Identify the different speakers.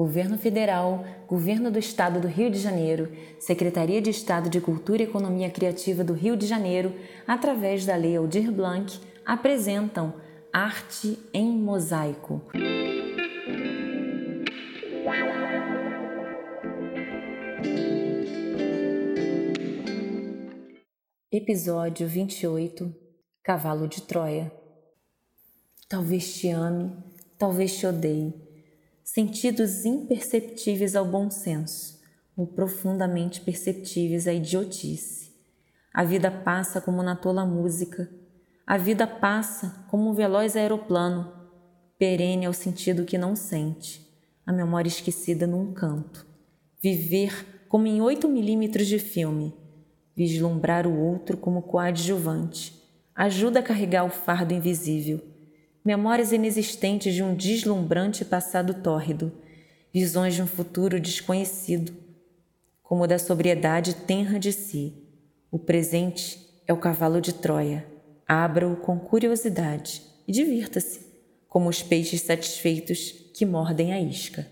Speaker 1: Governo Federal, Governo do Estado do Rio de Janeiro, Secretaria de Estado de Cultura e Economia Criativa do Rio de Janeiro, através da Lei Aldir Blanc, apresentam Arte em Mosaico. Episódio 28 Cavalo de Troia Talvez te ame, talvez te odeie sentidos imperceptíveis ao bom senso, ou profundamente perceptíveis à idiotice. A vida passa como na tola música, a vida passa como um veloz aeroplano, perene ao sentido que não sente, a memória esquecida num canto. Viver como em oito milímetros de filme, vislumbrar o outro como coadjuvante, ajuda a carregar o fardo invisível memórias inexistentes de um deslumbrante passado tórrido, visões de um futuro desconhecido, como da sobriedade tenra de si. O presente é o cavalo de Troia. Abra-o com curiosidade e divirta-se, como os peixes satisfeitos que mordem a isca.